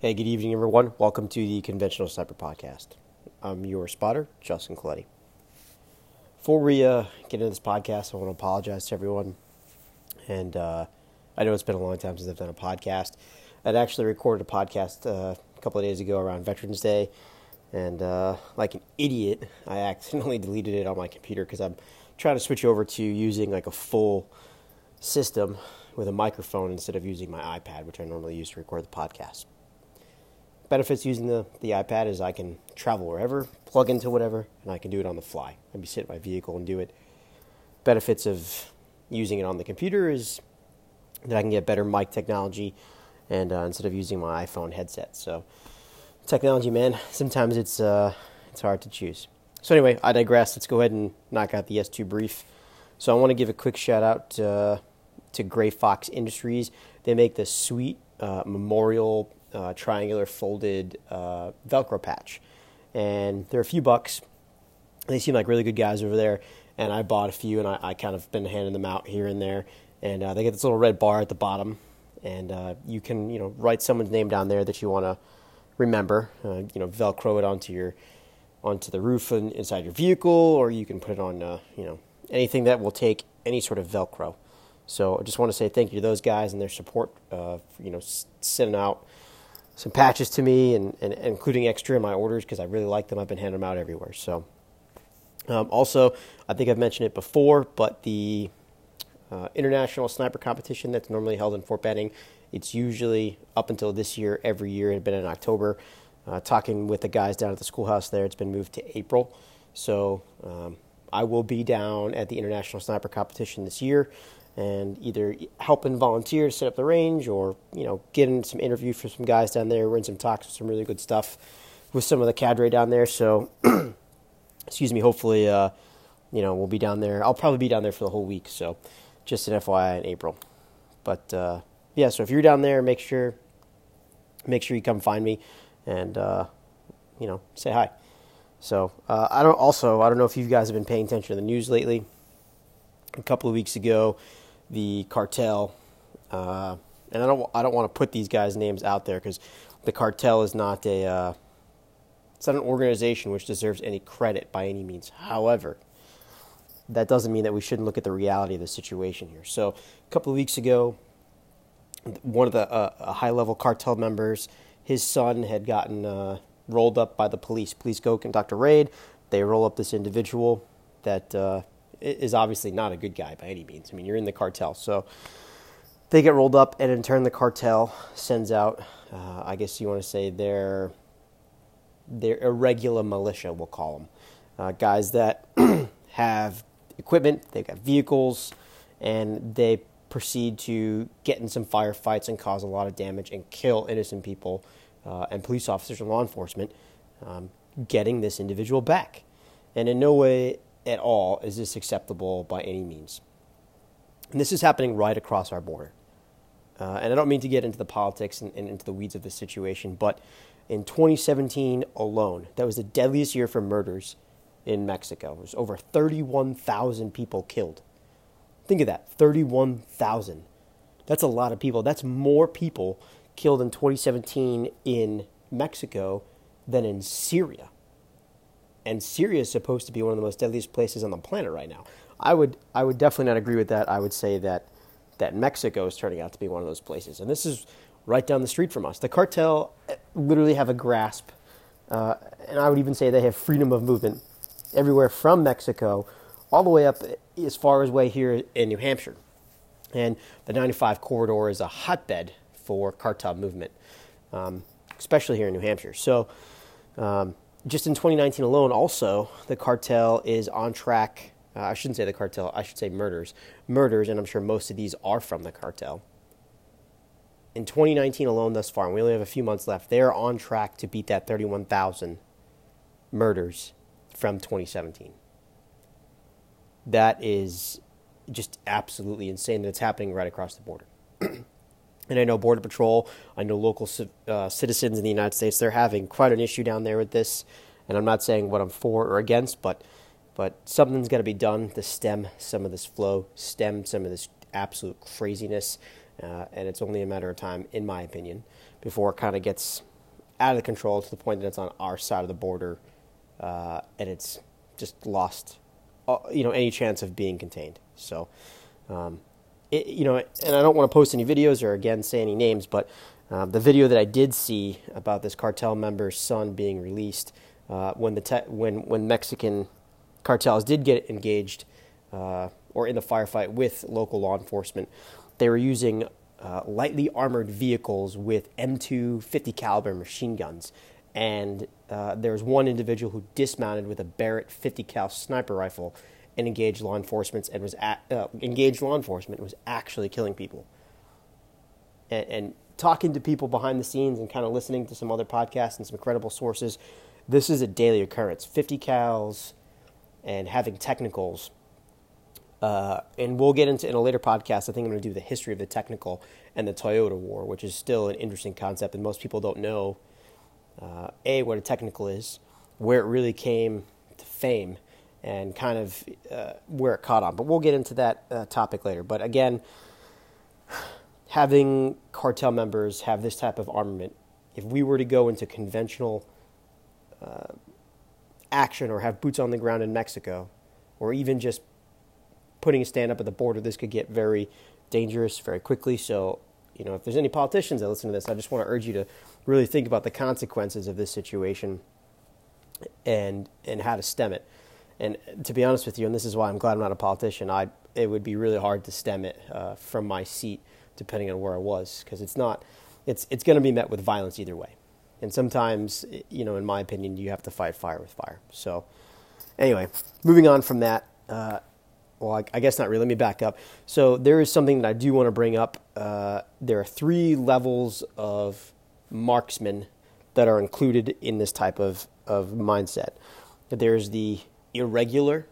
Hey, good evening, everyone. Welcome to the Conventional Sniper Podcast. I'm your spotter, Justin Coletti. Before we uh, get into this podcast, I want to apologize to everyone. And uh, I know it's been a long time since I've done a podcast. I'd actually recorded a podcast uh, a couple of days ago around Veterans Day. And uh, like an idiot, I accidentally deleted it on my computer because I'm trying to switch over to using like a full system with a microphone instead of using my iPad, which I normally use to record the podcast. Benefits using the, the iPad is I can travel wherever, plug into whatever, and I can do it on the fly. Can sit in my vehicle and do it. Benefits of using it on the computer is that I can get better mic technology and uh, instead of using my iPhone headset. So technology, man, sometimes it's uh, it's hard to choose. So anyway, I digress. Let's go ahead and knock out the S2 brief. So I want to give a quick shout out to, to Gray Fox Industries. They make the sweet uh, memorial uh, triangular folded uh, Velcro patch, and they're a few bucks. They seem like really good guys over there, and I bought a few, and I, I kind of been handing them out here and there. And uh, they get this little red bar at the bottom, and uh, you can you know write someone's name down there that you want to remember. Uh, you know, Velcro it onto your onto the roof and inside your vehicle, or you can put it on uh, you know anything that will take any sort of Velcro. So I just want to say thank you to those guys and their support. Uh, for, you know, sending out some patches to me and, and, including extra in my orders because I really like them. I've been handing them out everywhere. So um, also, I think I've mentioned it before, but the uh, international sniper competition that's normally held in Fort Benning, it's usually up until this year, every year. It had been in October. Uh, talking with the guys down at the schoolhouse there, it's been moved to April. So um, I will be down at the international sniper competition this year and either helping volunteers set up the range or you know getting some interview for some guys down there, we're some talks with some really good stuff with some of the cadre down there. So, excuse me. Hopefully, uh, you know we'll be down there. I'll probably be down there for the whole week. So, just an FYI in April. But uh, yeah, so if you're down there, make sure make sure you come find me and uh, you know say hi. So uh, I don't also I don't know if you guys have been paying attention to the news lately. A couple of weeks ago, the cartel, uh, and I don't I don't want to put these guys' names out there because the cartel is not a uh, it's not an organization which deserves any credit by any means. However, that doesn't mean that we shouldn't look at the reality of the situation here. So a couple of weeks ago, one of the uh, high level cartel members, his son had gotten uh, rolled up by the police. Police go conduct a raid. They roll up this individual that uh, is obviously not a good guy by any means. I mean, you're in the cartel. So they get rolled up, and in turn, the cartel sends out, uh, I guess you want to say, their, their irregular militia, we'll call them. Uh, guys that have equipment, they've got vehicles, and they proceed to get in some firefights and cause a lot of damage and kill innocent people uh, and police officers and law enforcement, um, getting this individual back. And in no way at all is this acceptable by any means. And this is happening right across our border. Uh, and I don't mean to get into the politics and, and, into the weeds of the situation, but in 2017 alone, that was the deadliest year for murders in Mexico. There's over 31,000 people killed. Think of that 31,000. That's a lot of people. That's more people killed in 2017 in Mexico than in Syria and Syria is supposed to be one of the most deadliest places on the planet right now. I would I would definitely not agree with that. I would say that that Mexico is turning out to be one of those places, and this is right down the street from us. The cartel eh, literally have a grasp, uh, and I would even say they have freedom of movement everywhere from Mexico all the way up as far as way here in New Hampshire. And the 95 corridor is a hotbed for cartel movement, um, especially here in New Hampshire. So. Um, just in 2019 alone, also, the cartel is on track. Uh, I shouldn't say the cartel, I should say murders. Murders, and I'm sure most of these are from the cartel. In 2019 alone, thus far, and we only have a few months left, they are on track to beat that 31,000 murders from 2017. That is just absolutely insane that it's happening right across the border. And I know Border Patrol, I know local uh, citizens in the United States, they're having quite an issue down there with this. And I'm not saying what I'm for or against, but but something's got to be done to stem some of this flow, stem some of this absolute craziness. Uh, and it's only a matter of time, in my opinion, before it kind of gets out of control to the point that it's on our side of the border, uh, and it's just lost, uh, you know, any chance of being contained. So, um, it, you know, and I don't want to post any videos or again say any names, but um, the video that I did see about this cartel member's son being released uh, when the te- when when Mexican cartels did get engaged uh, or in the firefight with local law enforcement, they were using uh, lightly armored vehicles with M2 50 caliber machine guns, and uh, there was one individual who dismounted with a Barrett 50 cal sniper rifle and engaged law enforcement and was at, uh, engaged law enforcement was actually killing people. And, and talking to people behind the scenes and kind of listening to some other podcasts and some credible sources, this is a daily occurrence. 50 cals and having technicals. Uh, and we'll get into in a later podcast. I think I'm going to do the history of the technical and the Toyota War, which is still an interesting concept, and most people don't know uh, a what a technical is, where it really came to fame, and kind of uh, where it caught on. But we'll get into that uh, topic later. But again, having cartel members have this type of armament, if we were to go into conventional uh, action or have boots on the ground in Mexico, or even just putting a stand up at the border, this could get very dangerous very quickly. So, you know, if there's any politicians that listen to this, I just want to urge you to really think about the consequences of this situation and and how to stem it. And to be honest with you, and this is why I'm glad I'm not a politician, I it would be really hard to stem it uh, from my seat, depending on where I was, because it's not it's it's going to be met with violence either way. And sometimes, you know, in my opinion, you have to fight fire with fire. So, anyway, moving on from that. Uh, well, I, I, guess not really. Let me back up. So there is something that I do want to bring up. Uh, there are three levels of marksmen that are included in this type of, of mindset. There's the irregular,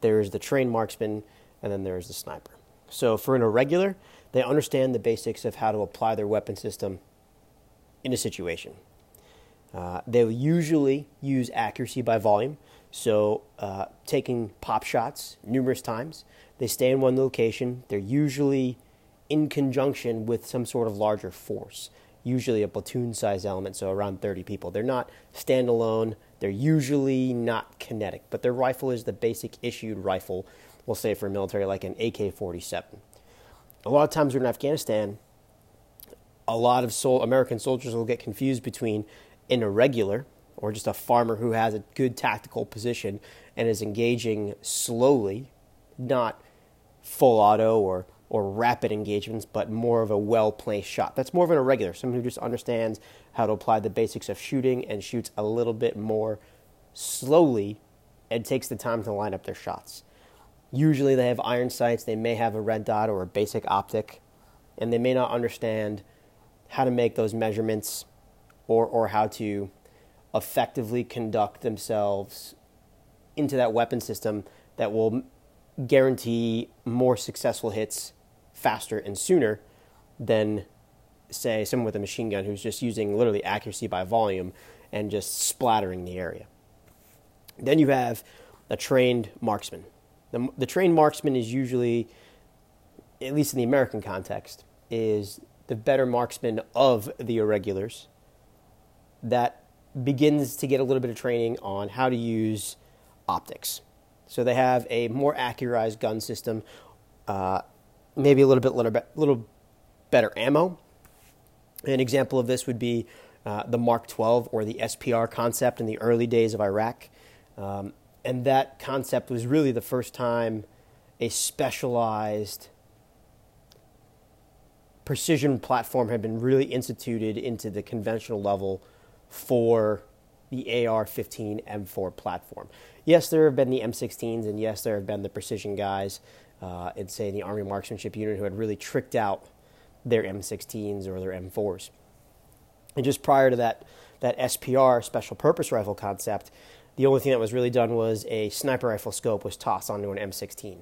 there's the trained marksman, and then there's the sniper. So for an irregular, they understand the basics of how to apply their weapon system in a situation. Uh, they'll usually use accuracy by volume, so uh, taking pop shots numerous times. They stay in one location. They're usually in conjunction with some sort of larger force usually a platoon size element, so around 30 people. They're not standalone, they're usually not kinetic, but their rifle is the basic issued rifle, we'll say for military, like an AK 47. A lot of times in Afghanistan, a lot of sol- American soldiers will get confused between an irregular or just a farmer who has a good tactical position and is engaging slowly, not full auto or or rapid engagements, but more of a well placed shot. That's more of an irregular, someone who just understands how to apply the basics of shooting and shoots a little bit more slowly and takes the time to line up their shots. Usually they have iron sights, they may have a red dot or a basic optic, and they may not understand how to make those measurements or, or how to effectively conduct themselves into that weapon system that will guarantee more successful hits faster and sooner than, say, someone with a machine gun who's just using literally accuracy by volume and just splattering the area. Then you have a trained marksman. The, the trained marksman is usually, at least in the American context, is the better marksman of the irregulars that begins to get a little bit of training on how to use optics. So they have a more accurized gun system, uh, maybe a little bit little, little better ammo. An example of this would be uh, the Mark 12 or the SPR concept in the early days of Iraq. Um, and that concept was really the first time a specialized precision platform had been really instituted into the conventional level for the AR 15 M4 platform. Yes, there have been the M16s, and yes, there have been the precision guys uh, in, say, the Army Marksmanship Unit who had really tricked out their M16s or their M4s. And just prior to that, that SPR special purpose rifle concept, the only thing that was really done was a sniper rifle scope was tossed onto an M16.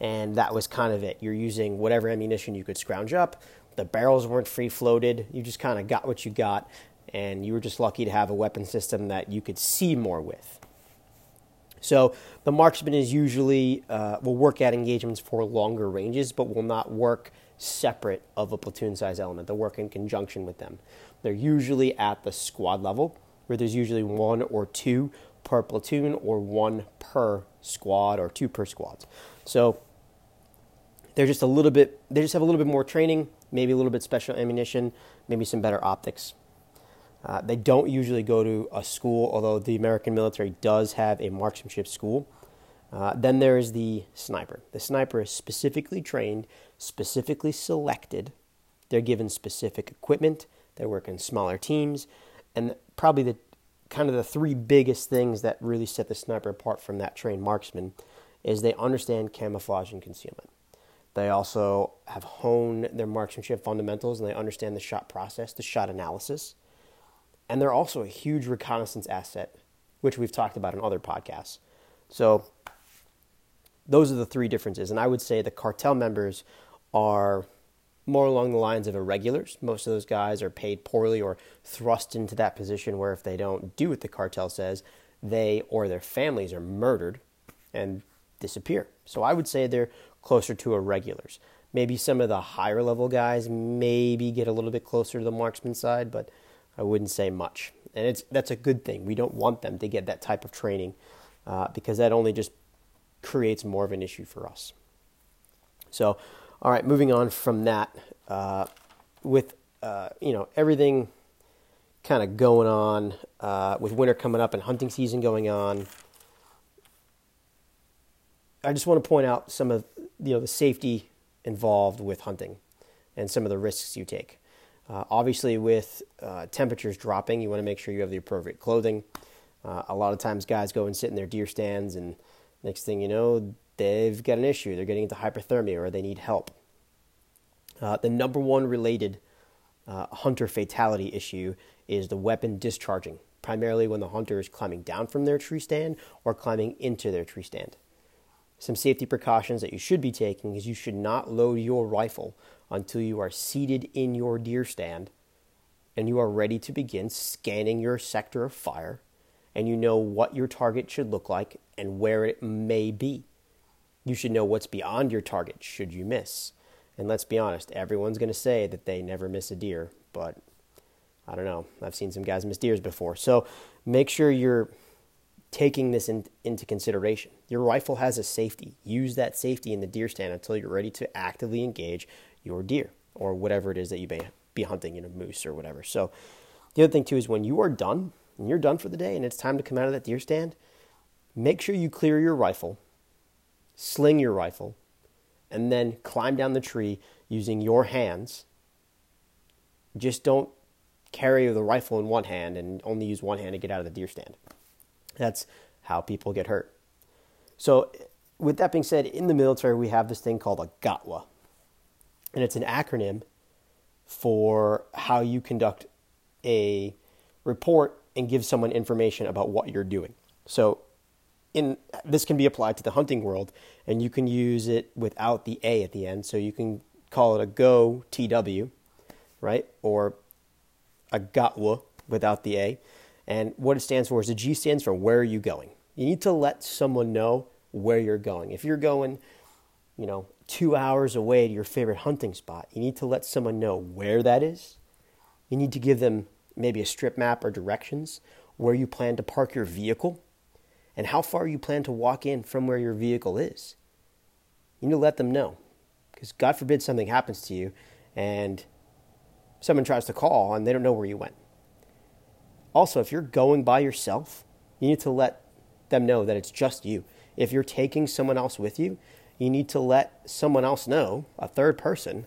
And that was kind of it. You're using whatever ammunition you could scrounge up. The barrels weren't free floated. You just kind of got what you got. And you were just lucky to have a weapon system that you could see more with. So the marksman is usually uh, will work at engagements for longer ranges, but will not work separate of a platoon size element. They work in conjunction with them. They're usually at the squad level, where there's usually one or two per platoon or one per squad or two per squads. So they're just a little bit, they just have a little bit more training, maybe a little bit special ammunition, maybe some better optics. Uh, they don't usually go to a school, although the American military does have a marksmanship school. Uh, then there is the sniper. The sniper is specifically trained, specifically selected. They're given specific equipment. They work in smaller teams, and probably the kind of the three biggest things that really set the sniper apart from that trained marksman is they understand camouflage and concealment. They also have honed their marksmanship fundamentals and they understand the shot process, the shot analysis. And they're also a huge reconnaissance asset, which we've talked about in other podcasts. So, those are the three differences. And I would say the cartel members are more along the lines of irregulars. Most of those guys are paid poorly or thrust into that position where if they don't do what the cartel says, they or their families are murdered and disappear. So I would say they're closer to irregulars. Maybe some of the higher level guys maybe get a little bit closer to the marksman side, but I wouldn't say much. And it's that's a good thing. We don't want them to get that type of training uh, because that only just creates more of an issue for us. So all right, moving on from that, uh, with uh, you know everything kind of going on uh, with winter coming up and hunting season going on, I just want to point out some of you know the safety involved with hunting and some of the risks you take. Uh, obviously, with uh, temperatures dropping, you want to make sure you have the appropriate clothing. Uh, a lot of times, guys go and sit in their deer stands, and next thing you know, they've got an issue. They're getting into hypothermia or they need help. Uh, the number one related uh, hunter fatality issue is the weapon discharging, primarily when the hunter is climbing down from their tree stand or climbing into their tree stand. Some safety precautions that you should be taking is you should not load your rifle until you are seated in your deer stand and you are ready to begin scanning your sector of fire and you know what your target should look like and where it may be. You should know what's beyond your target should you miss. And let's be honest, everyone's going to say that they never miss a deer, but I don't know. I've seen some guys miss deers before. So make sure you're taking this in, into consideration. Your rifle has a safety. Use that safety in the deer stand until you're ready to actively engage your deer or whatever it is that you may be hunting, you know, moose or whatever. So the other thing too is when you are done and you're done for the day and it's time to come out of that deer stand, make sure you clear your rifle sling your rifle, and then climb down the tree using your hands. Just don't carry the rifle in one hand and only use one hand to get out of the deer stand. That's how people get hurt. So, with that being said, in the military, we have this thing called a GOTWA, and it's an acronym for how you conduct a report and give someone information about what you're doing. So, in this can be applied to the hunting world, and you can use it without the A at the end. So you can call it a Go TW, right, or a GOTWA without the A. And what it stands for is the G stands for where are you going. You need to let someone know where you're going. If you're going, you know, two hours away to your favorite hunting spot, you need to let someone know where that is. You need to give them maybe a strip map or directions where you plan to park your vehicle and how far you plan to walk in from where your vehicle is. You need to let them know. Because God forbid something happens to you and someone tries to call and they don't know where you went. Also, if you're going by yourself, you need to let them know that it's just you. If you're taking someone else with you, you need to let someone else know, a third person,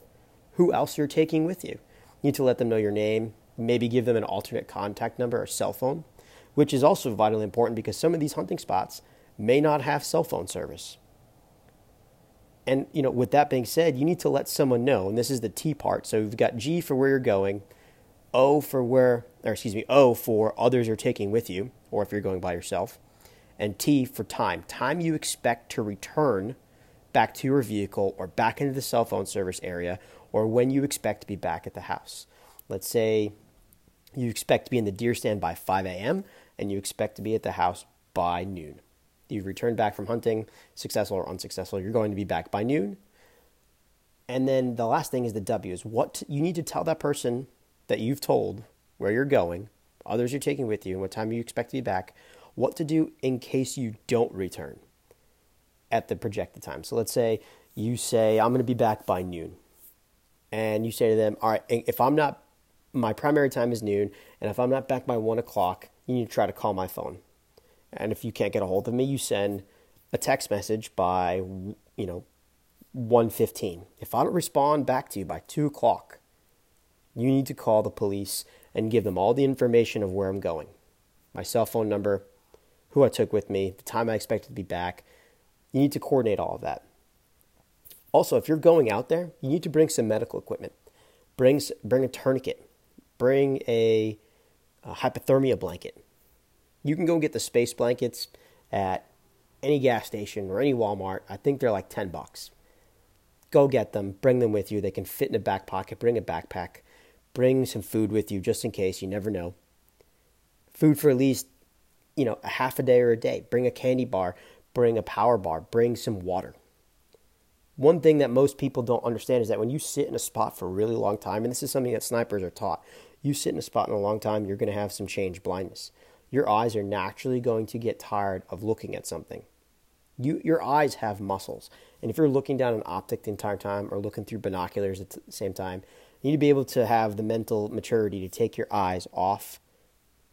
who else you're taking with you. You need to let them know your name, maybe give them an alternate contact number or cell phone which is also vitally important because some of these hunting spots may not have cell phone service. And you know, with that being said, you need to let someone know, and this is the T part. So you've got G for where you're going, O for where, or excuse me, O for others are taking with you, or if you're going by yourself, and T for time. Time you expect to return back to your vehicle or back into the cell phone service area, or when you expect to be back at the house. Let's say you expect to be in the deer stand by 5 a.m and you expect to be at the house by noon. You've returned back from hunting, successful or unsuccessful, you're going to be back by noon. And then the last thing is the W is what you need to tell that person that you've told where you're going, others you're taking with you, and what time you expect to be back, what to do in case you don't return at the projected time. So let's say you say, I'm going to be back by noon. And you say to them, All right, if I'm not, my primary time is noon, and if I'm not back by one o'clock, you need to try to call my phone. And if you can't get a hold of me, you send a text message by, you know, 1.15. If I don't respond back to you by 2 o'clock, you need to call the police and give them all the information of where I'm going. My cell phone number, who I took with me, the time I expected to be back. You need to coordinate all of that. Also, if you're going out there, you need to bring some medical equipment. Bring, bring a tourniquet. Bring a, a hypothermia blanket. You can go get the space blankets at any gas station or any Walmart. I think they're like 10 bucks. Go get them, bring them with you. They can fit in a back pocket, bring a backpack, bring some food with you just in case, you never know. Food for at least, you know, a half a day or a day. Bring a candy bar, bring a power bar, bring some water. One thing that most people don't understand is that when you sit in a spot for a really long time, and this is something that snipers are taught, you sit in a spot in a long time, you're going to have some change blindness your eyes are naturally going to get tired of looking at something. You, your eyes have muscles. And if you're looking down an optic the entire time or looking through binoculars at the same time, you need to be able to have the mental maturity to take your eyes off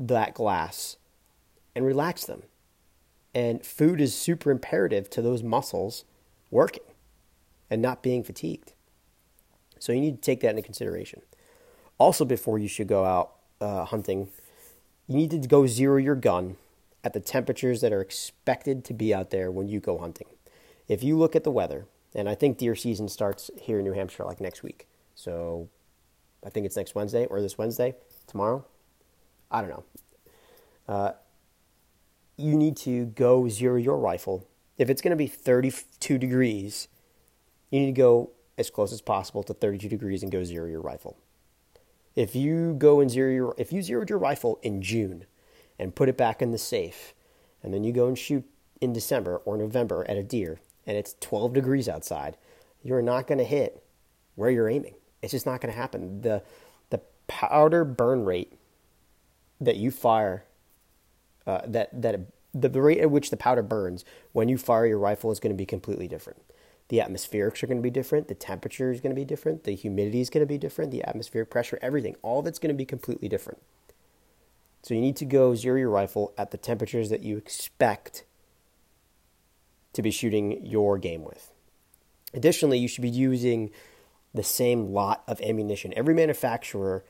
that glass and relax them. And food is super imperative to those muscles working and not being fatigued. So you need to take that into consideration. Also, before you should go out uh, hunting, you need to go zero your gun at the temperatures that are expected to be out there when you go hunting. If you look at the weather, and I think deer season starts here in New Hampshire like next week. So I think it's next Wednesday or this Wednesday, tomorrow. I don't know. Uh, you need to go zero your rifle. If it's going to be 32 degrees, you need to go as close as possible to 32 degrees and go zero your rifle. If you go and zero your, if you zeroed your rifle in June and put it back in the safe, and then you go and shoot in December or November at a deer, and it's 12 degrees outside, you're not going to hit where you're aiming. It's just not going to happen. The the powder burn rate that you fire, uh, that that the rate at which the powder burns when you fire your rifle is going to be completely different. The atmospherics are going to be different. The temperature is going to be different. The humidity is going to be different. The atmospheric pressure, everything, all it's going to be completely different. So you need to go zero your rifle at the temperatures that you expect to be shooting your game with. Additionally, you should be using the same lot of ammunition. Every manufacturer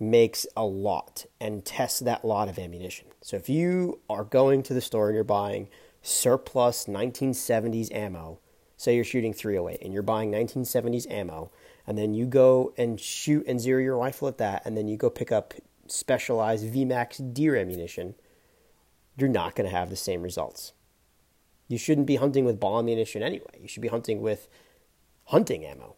makes a lot and tests that lot of ammunition. So if you are going to the store and you're buying surplus 1970s ammo, say you're shooting 308 and you're buying 1970s ammo, and then you go and shoot and zero your rifle at that, and then you go pick up specialized VMAX deer ammunition, you're not going to have the same results. You shouldn't be hunting with ball ammunition anyway. You should be hunting with hunting ammo.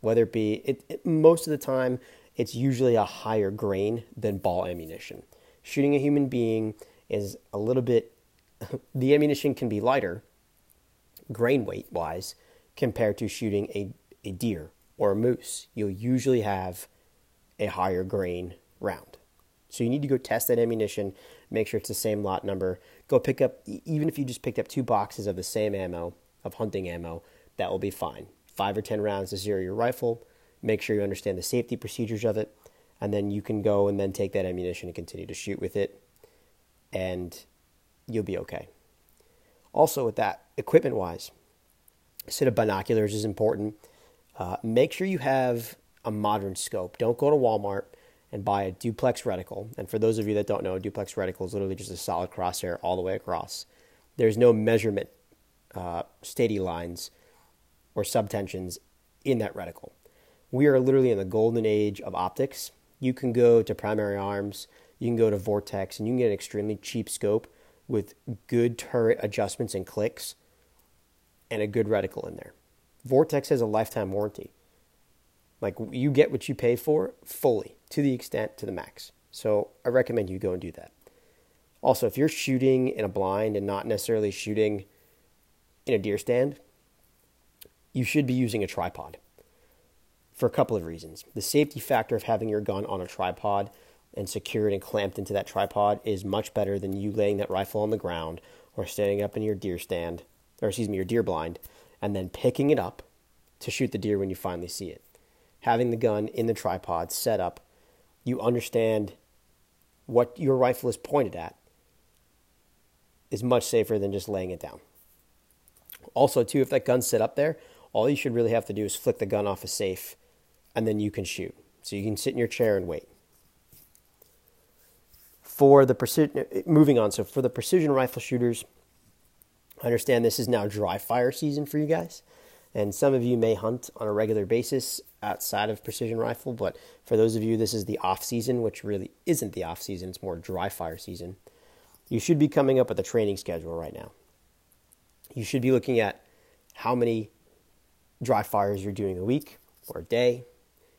Whether it be, it, it, most of the time, it's usually a higher grain than ball ammunition. Shooting a human being is a little bit, the ammunition can be lighter, grain weight wise compared to shooting a, a deer or a moose. You'll usually have a higher grain round. So you need to go test that ammunition, make sure it's the same lot number. Go pick up, even if you just picked up two boxes of the same ammo, of hunting ammo, that will be fine. Five or 10 rounds to zero your rifle. Make sure you understand the safety procedures of it. And then you can go and then take that ammunition and continue to shoot with it. And you'll be okay. Also, with that, equipment wise, a set of binoculars is important. Uh, make sure you have a modern scope. Don't go to Walmart and buy a duplex reticle. And for those of you that don't know, a duplex reticle is literally just a solid crosshair all the way across. There's no measurement uh, stadia lines or subtensions in that reticle. We are literally in the golden age of optics. You can go to Primary Arms, you can go to Vortex, and you can get an extremely cheap scope with good turret adjustments and clicks and a good reticle in there. Vortex has a lifetime warranty. Like you get what you pay for fully to the extent to the max. So I recommend you go and do that. Also, if you're shooting in a blind and not necessarily shooting in a deer stand, you should be using a tripod. for a couple of reasons. The safety factor of having your gun on a tripod and secured and clamped into that tripod is much better than you laying that rifle on the ground or standing up in your deer stand, or excuse me, your deer blind, and then picking it up to shoot the deer when you finally see it. Having the gun in the tripod set up, you understand what your rifle is pointed at is much safer than just laying it down. Also, too, if that gun's set up there, all you should really have to do is flick the gun off a safe and then you can shoot. So you can sit in your chair and wait. For the precision, moving on, so for the precision rifle shooters, I understand this is now dry fire season for you guys, and some of you may hunt on a regular basis outside of precision rifle, but for those of you, this is the off season, which really isn't the off season, it's more dry fire season. You should be coming up with a training schedule right now. You should be looking at how many dry fires you're doing a week or a day. You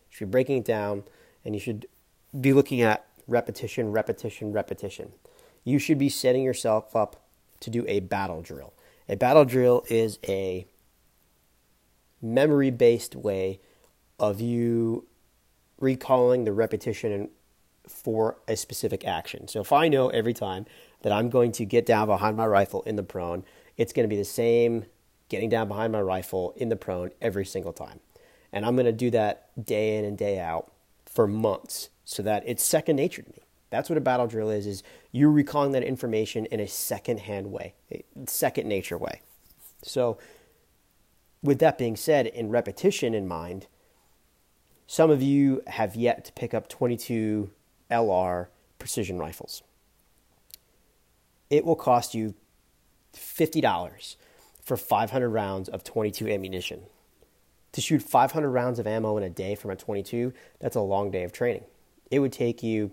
should be breaking it down, and you should be looking at repetition, repetition, repetition. You should be setting yourself up to do a battle drill. A battle drill is a memory based way of you recalling the repetition for a specific action. So if I know every time that I'm going to get down behind my rifle in the prone, it's going to be the same getting down behind my rifle in the prone every single time. And I'm going to do that day in and day out for months so that it's second nature to me. That's what a battle drill is, is you're recalling that information in a second hand way, a second nature way. So with that being said, in repetition in mind, some of you have yet to pick up 22 LR precision rifles. It will cost you $50 for 500 rounds of 22 ammunition. To shoot 500 rounds of ammo in a day from a 22, that's a long day of training. It would take you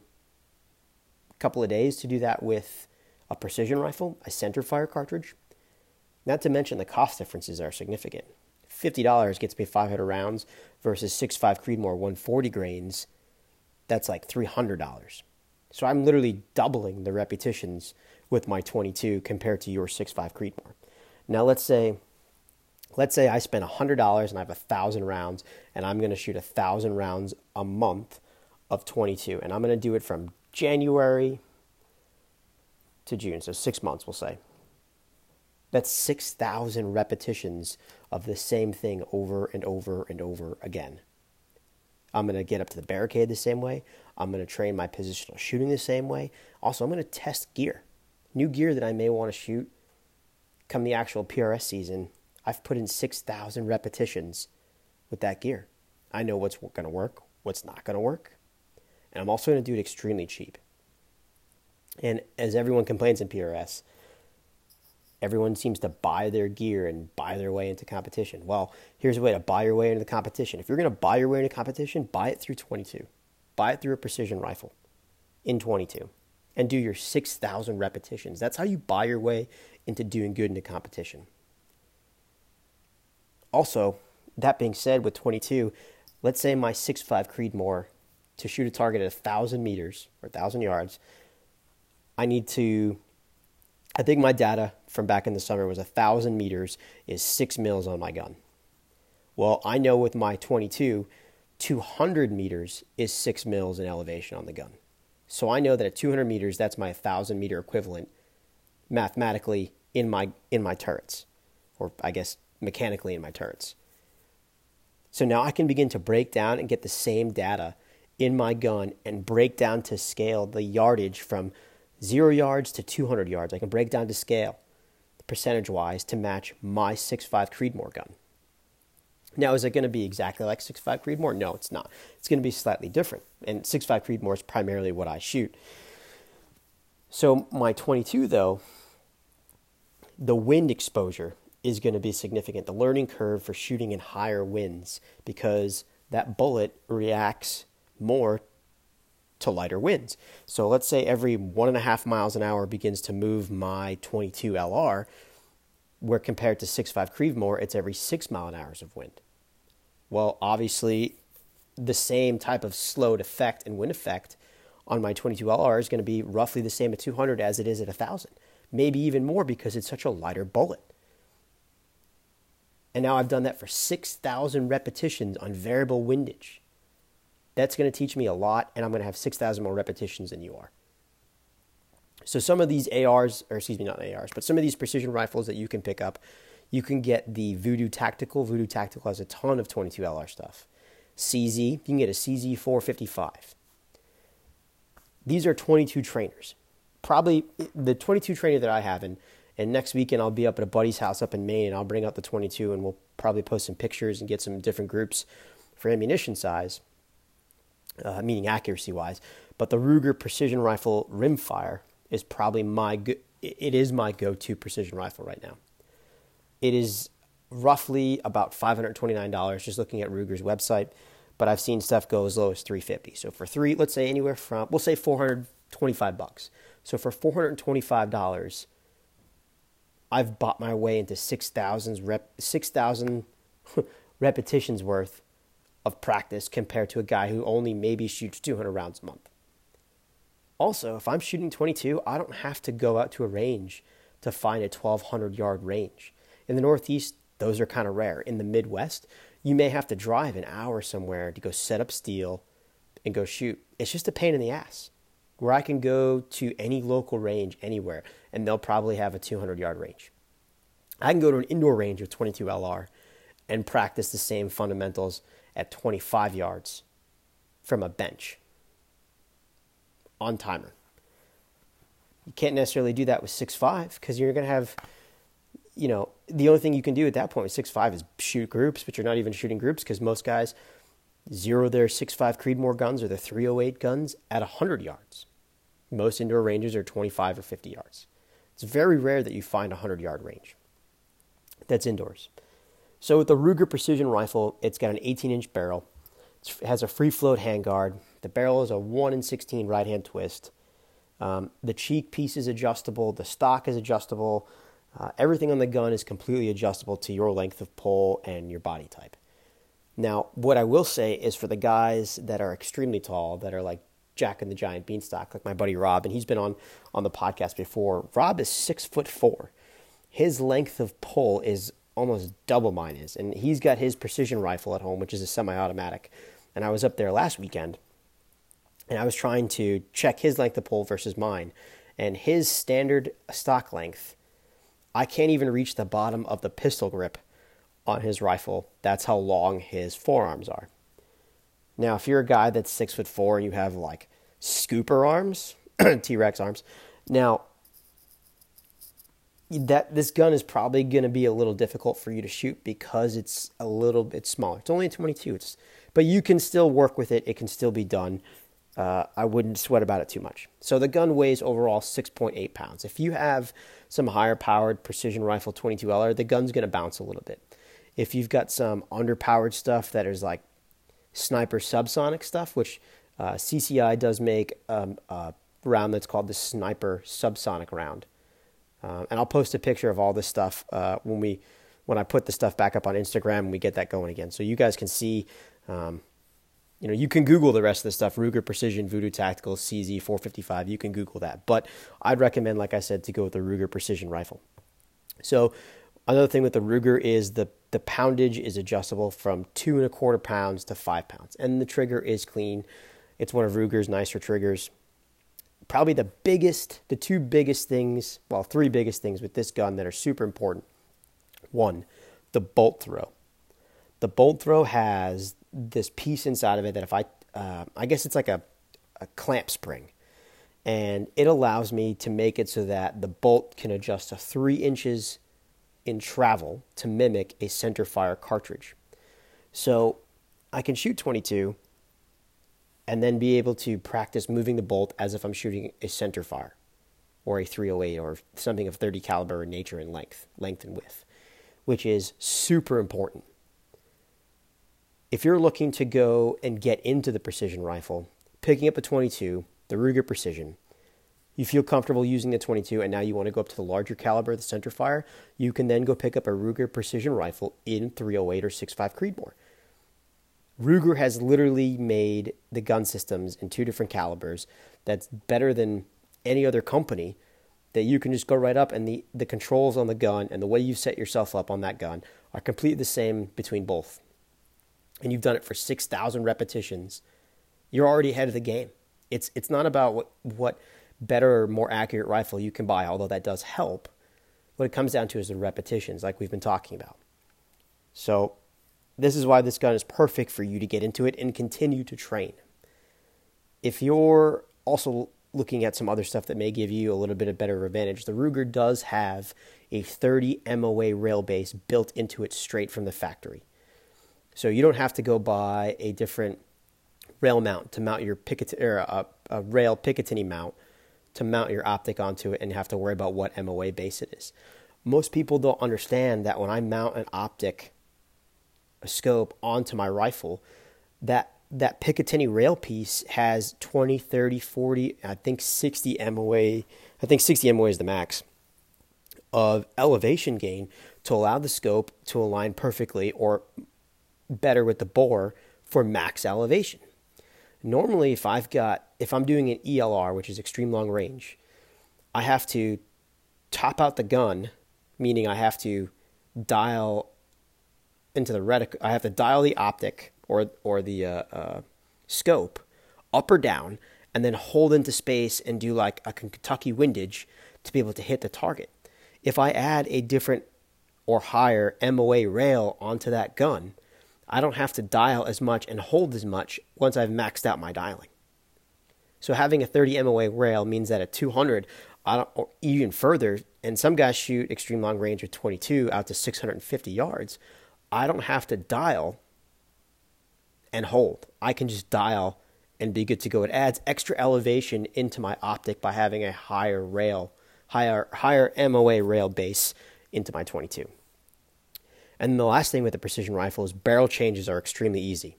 a couple of days to do that with a precision rifle, a center fire cartridge. Not to mention the cost differences are significant. $50 gets me 500 rounds versus 6.5 Creedmoor 140 grains. That's like $300. So I'm literally doubling the repetitions with my 22 compared to your 6.5 Creedmoor. Now let's say let's say I spend $100 and I have 1000 rounds and I'm going to shoot 1000 rounds a month of 22 and I'm going to do it from January to June, so 6 months we'll say. That's 6,000 repetitions of the same thing over and over and over again. I'm going to get up to the barricade the same way. I'm going to train my positional shooting the same way. Also, I'm going to test gear. New gear that I may want to shoot come the actual PRS season, I've put in 6,000 repetitions with that gear. I know what's going to work, what's not going to work. And I'm also going to do it extremely cheap. And as everyone complains in PRS, everyone seems to buy their gear and buy their way into competition. Well, here's a way to buy your way into the competition. If you're going to buy your way into competition, buy it through 22. Buy it through a precision rifle in 22 and do your 6,000 repetitions. That's how you buy your way into doing good in a competition. Also, that being said, with 22, let's say my 6.5 Creedmoor to shoot a target at 1,000 meters or 1,000 yards, I need to. I think my data from back in the summer was 1,000 meters is 6 mils on my gun. Well, I know with my 22, 200 meters is 6 mils in elevation on the gun. So I know that at 200 meters, that's my 1,000 meter equivalent mathematically in my in my turrets, or I guess mechanically in my turrets. So now I can begin to break down and get the same data in my gun and break down to scale the yardage from zero yards to 200 yards. I can break down to scale percentage wise to match my 6.5 Creedmoor gun. Now, is it going to be exactly like 6.5 Creedmoor? No, it's not. It's going to be slightly different. And 6.5 Creedmoor is primarily what I shoot. So my 22, though, the wind exposure is going to be significant. The learning curve for shooting in higher winds because that bullet reacts more to lighter winds. So let's say every one and a half miles an hour begins to move my 22 LR, where compared to 6.5 Creedmoor, it's every six mile an hours of wind. Well, obviously, the same type of slowed effect and wind effect on my 22 LR is going to be roughly the same at 200 as it is at 1000, maybe even more because it's such a lighter bullet. And now I've done that for 6,000 repetitions on variable windage. That's going to teach me a lot, and I'm going to have 6,000 more repetitions than you are. So some of these ARs, or excuse me, not ARs, but some of these precision rifles that you can pick up, you can get the Voodoo Tactical. Voodoo Tactical has a ton of 22 LR stuff. CZ, you can get a CZ 455. These are 22 trainers. Probably the 22 trainer that I have, and, and next weekend I'll be up at a buddy's house up in Maine, and I'll bring out the 22, and we'll probably post some pictures and get some different groups for ammunition size, uh, meaning accuracy wise. But the Ruger Precision Rifle Rimfire is probably my go- it is my go-to precision rifle right now. It is roughly about $529 just looking at Ruger's website, but I've seen stuff go as low as 350. So for 3, let's say anywhere from we'll say 425 bucks. So for $425, I've bought my way into 6,000 rep 6,000 repetitions worth of practice compared to a guy who only maybe shoots 200 rounds a month. Also, if I'm shooting 22, I don't have to go out to a range to find a 1200 yard range. In the Northeast, those are kind of rare. In the Midwest, you may have to drive an hour somewhere to go set up steel and go shoot. It's just a pain in the ass. Where I can go to any local range anywhere and they'll probably have a 200 yard range. I can go to an indoor range with 22 LR and practice the same fundamentals at 25 yards from a bench on timer. You can't necessarily do that with six five because you're going to have, you know, the only thing you can do at that point with six five is shoot groups, but you're not even shooting groups because most guys zero their six five Creedmoor guns or their 308 guns at 100 yards. Most indoor ranges are 25 or 50 yards. It's very rare that you find a 100 yard range. That's indoors. So with the Ruger Precision Rifle, it's got an 18 inch barrel. It has a free float handguard. The barrel is a 1 in 16 right hand twist. Um, the cheek piece is adjustable. The stock is adjustable. Uh, everything on the gun is completely adjustable to your length of pull and your body type. Now, what I will say is for the guys that are extremely tall, that are like Jack and the Giant Beanstalk, like my buddy Rob, and he's been on on the podcast before. Rob is six foot four. His length of pull is almost double mine is, and he's got his precision rifle at home, which is a semi-automatic. And I was up there last weekend, and I was trying to check his length of pull versus mine. And his standard stock length, I can't even reach the bottom of the pistol grip on his rifle. That's how long his forearms are. Now, if you're a guy that's six foot four and you have like scooper arms, T Rex arms, now that this gun is probably going to be a little difficult for you to shoot because it's a little bit smaller. It's only a 22. It's, but you can still work with it. It can still be done uh, I wouldn't sweat about it too much. So the gun weighs overall 6.8 pounds. If you have some higher powered precision rifle 22LR, the gun's going to bounce a little bit. If you've got some underpowered stuff that is like sniper subsonic stuff, which uh, CCI does make um, a round that's called the sniper subsonic round. Um, and I'll post a picture of all this stuff uh, when we when I put the stuff back up on Instagram and we get that going again, so you guys can see um, you know, you can Google the rest of the stuff Ruger Precision, Voodoo Tactical, CZ 455. You can Google that. But I'd recommend, like I said, to go with the Ruger Precision rifle. So, another thing with the Ruger is the, the poundage is adjustable from two and a quarter pounds to five pounds. And the trigger is clean. It's one of Ruger's nicer triggers. Probably the biggest, the two biggest things, well, three biggest things with this gun that are super important. One, the bolt throw. The bolt throw has this piece inside of it that if I, uh, I guess it's like a, a clamp spring, and it allows me to make it so that the bolt can adjust to three inches in travel to mimic a center fire cartridge. So I can shoot 22 and then be able to practice moving the bolt as if I'm shooting a center fire or a 308 or something of 30 caliber in nature and length, length and width, which is super important if you're looking to go and get into the precision rifle, picking up a 22, the Ruger Precision, you feel comfortable using the 22 and now you want to go up to the larger caliber, the center fire, you can then go pick up a Ruger Precision rifle in 308 or 65 Creedmoor. Ruger has literally made the gun systems in two different calibers that's better than any other company that you can just go right up and the, the controls on the gun and the way you set yourself up on that gun are completely the same between both, and you've done it for 6,000 repetitions, you're already ahead of the game. It's, it's not about what, what better or more accurate rifle you can buy, although that does help. What it comes down to is the repetitions, like we've been talking about. So, this is why this gun is perfect for you to get into it and continue to train. If you're also looking at some other stuff that may give you a little bit of better advantage, the Ruger does have a 30 MOA rail base built into it straight from the factory. So you don't have to go buy a different rail mount to mount your Picatinny or a, a rail Picatinny mount to mount your optic onto it and have to worry about what MOA base it is. Most people don't understand that when I mount an optic, a scope onto my rifle, that that Picatinny rail piece has 20, 30, 40, I think 60 MOA. I think 60 MOA is the max of elevation gain to allow the scope to align perfectly or better with the bore for max elevation. Normally, if I've got, if I'm doing an ELR, which is extreme long range, I have to top out the gun, meaning I have to dial into the retic, I have to dial the optic or or the uh, uh, scope up or down, and then hold into space and do like a Kentucky windage to be able to hit the target. If I add a different or higher MOA rail onto that gun, I don't have to dial as much and hold as much once I've maxed out my dialing. So having a 30 MOA rail means that at 200, I don't, or even further, and some guys shoot extreme long range with 22 out to 650 yards. I don't have to dial and hold. I can just dial and be good to go. It adds extra elevation into my optic by having a higher rail, higher higher MOA rail base into my 22. And the last thing with the precision rifle is barrel changes are extremely easy.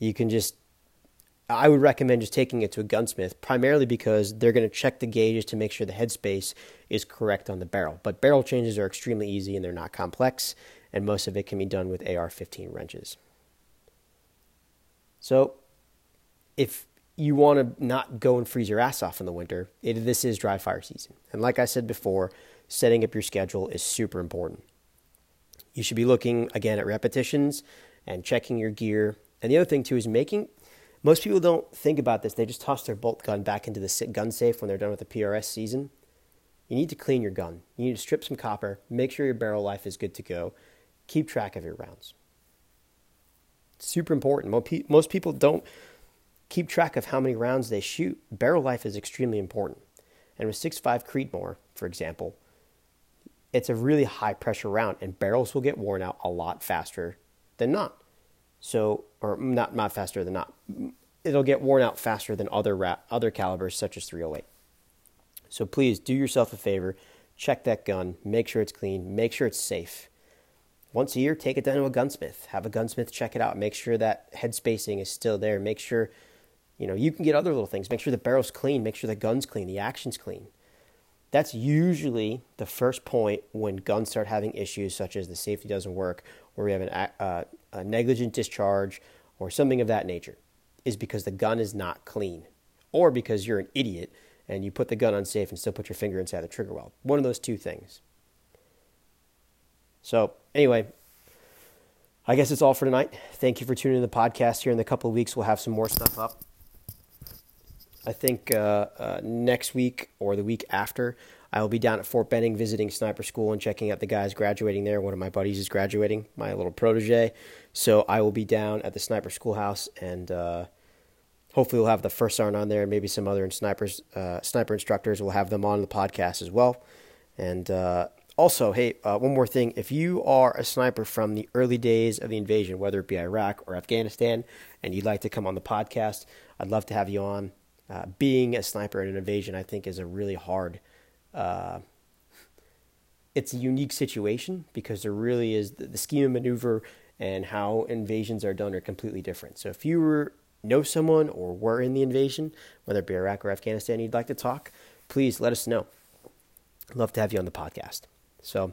You can just I would recommend just taking it to a gunsmith primarily because they're going to check the gauges to make sure the headspace is correct on the barrel. But barrel changes are extremely easy and they're not complex, and most of it can be done with AR 15 wrenches. So, if you want to not go and freeze your ass off in the winter, it, this is dry fire season. And like I said before, setting up your schedule is super important. You should be looking again at repetitions and checking your gear. And the other thing too is making. Most people don't think about this. They just toss their bolt gun back into the gun safe when they're done with the PRS season. You need to clean your gun. You need to strip some copper, make sure your barrel life is good to go, keep track of your rounds super important. Most people don't keep track of how many rounds they shoot. Barrel life is extremely important. And with 6.5 Creedmoor, for example, it's a really high pressure round, and barrels will get worn out a lot faster than not. So, or not not faster than not. It'll get worn out faster than other ra- other calibers such as 308. So please do yourself a favor, check that gun, make sure it's clean, make sure it's safe once a year, take it down to a gunsmith. Have a gunsmith check it out. Make sure that head spacing is still there. Make sure, you know, you can get other little things. Make sure the barrel's clean. Make sure the gun's clean. The action's clean. That's usually the first point when guns start having issues, such as the safety doesn't work, or we have an, uh, a negligent discharge, or something of that nature, is because the gun is not clean, or because you're an idiot and you put the gun unsafe and still put your finger inside the trigger well. One of those two things. So, anyway, I guess it's all for tonight. Thank you for tuning in the podcast. Here in a couple of weeks, we'll have some more stuff up. I think uh, uh, next week or the week after, I will be down at Fort Benning visiting sniper school and checking out the guys graduating there. One of my buddies is graduating, my little protege. So I will be down at the sniper schoolhouse and uh, hopefully we'll have the first sergeant on there and maybe some other snipers, uh, sniper instructors. We'll have them on the podcast as well. And uh, also, hey, uh, one more thing. If you are a sniper from the early days of the invasion, whether it be Iraq or Afghanistan, and you'd like to come on the podcast, I'd love to have you on. Uh, being a sniper in an invasion, I think, is a really hard. Uh, it's a unique situation because there really is the, the scheme of maneuver and how invasions are done are completely different. So if you were, know someone or were in the invasion, whether it be Iraq or Afghanistan, you'd like to talk, please let us know. I'd love to have you on the podcast. So,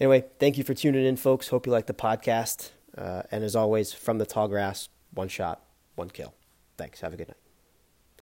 anyway, thank you for tuning in, folks. Hope you like the podcast. Uh, and as always, from the tall grass, one shot, one kill. Thanks. Have a good night.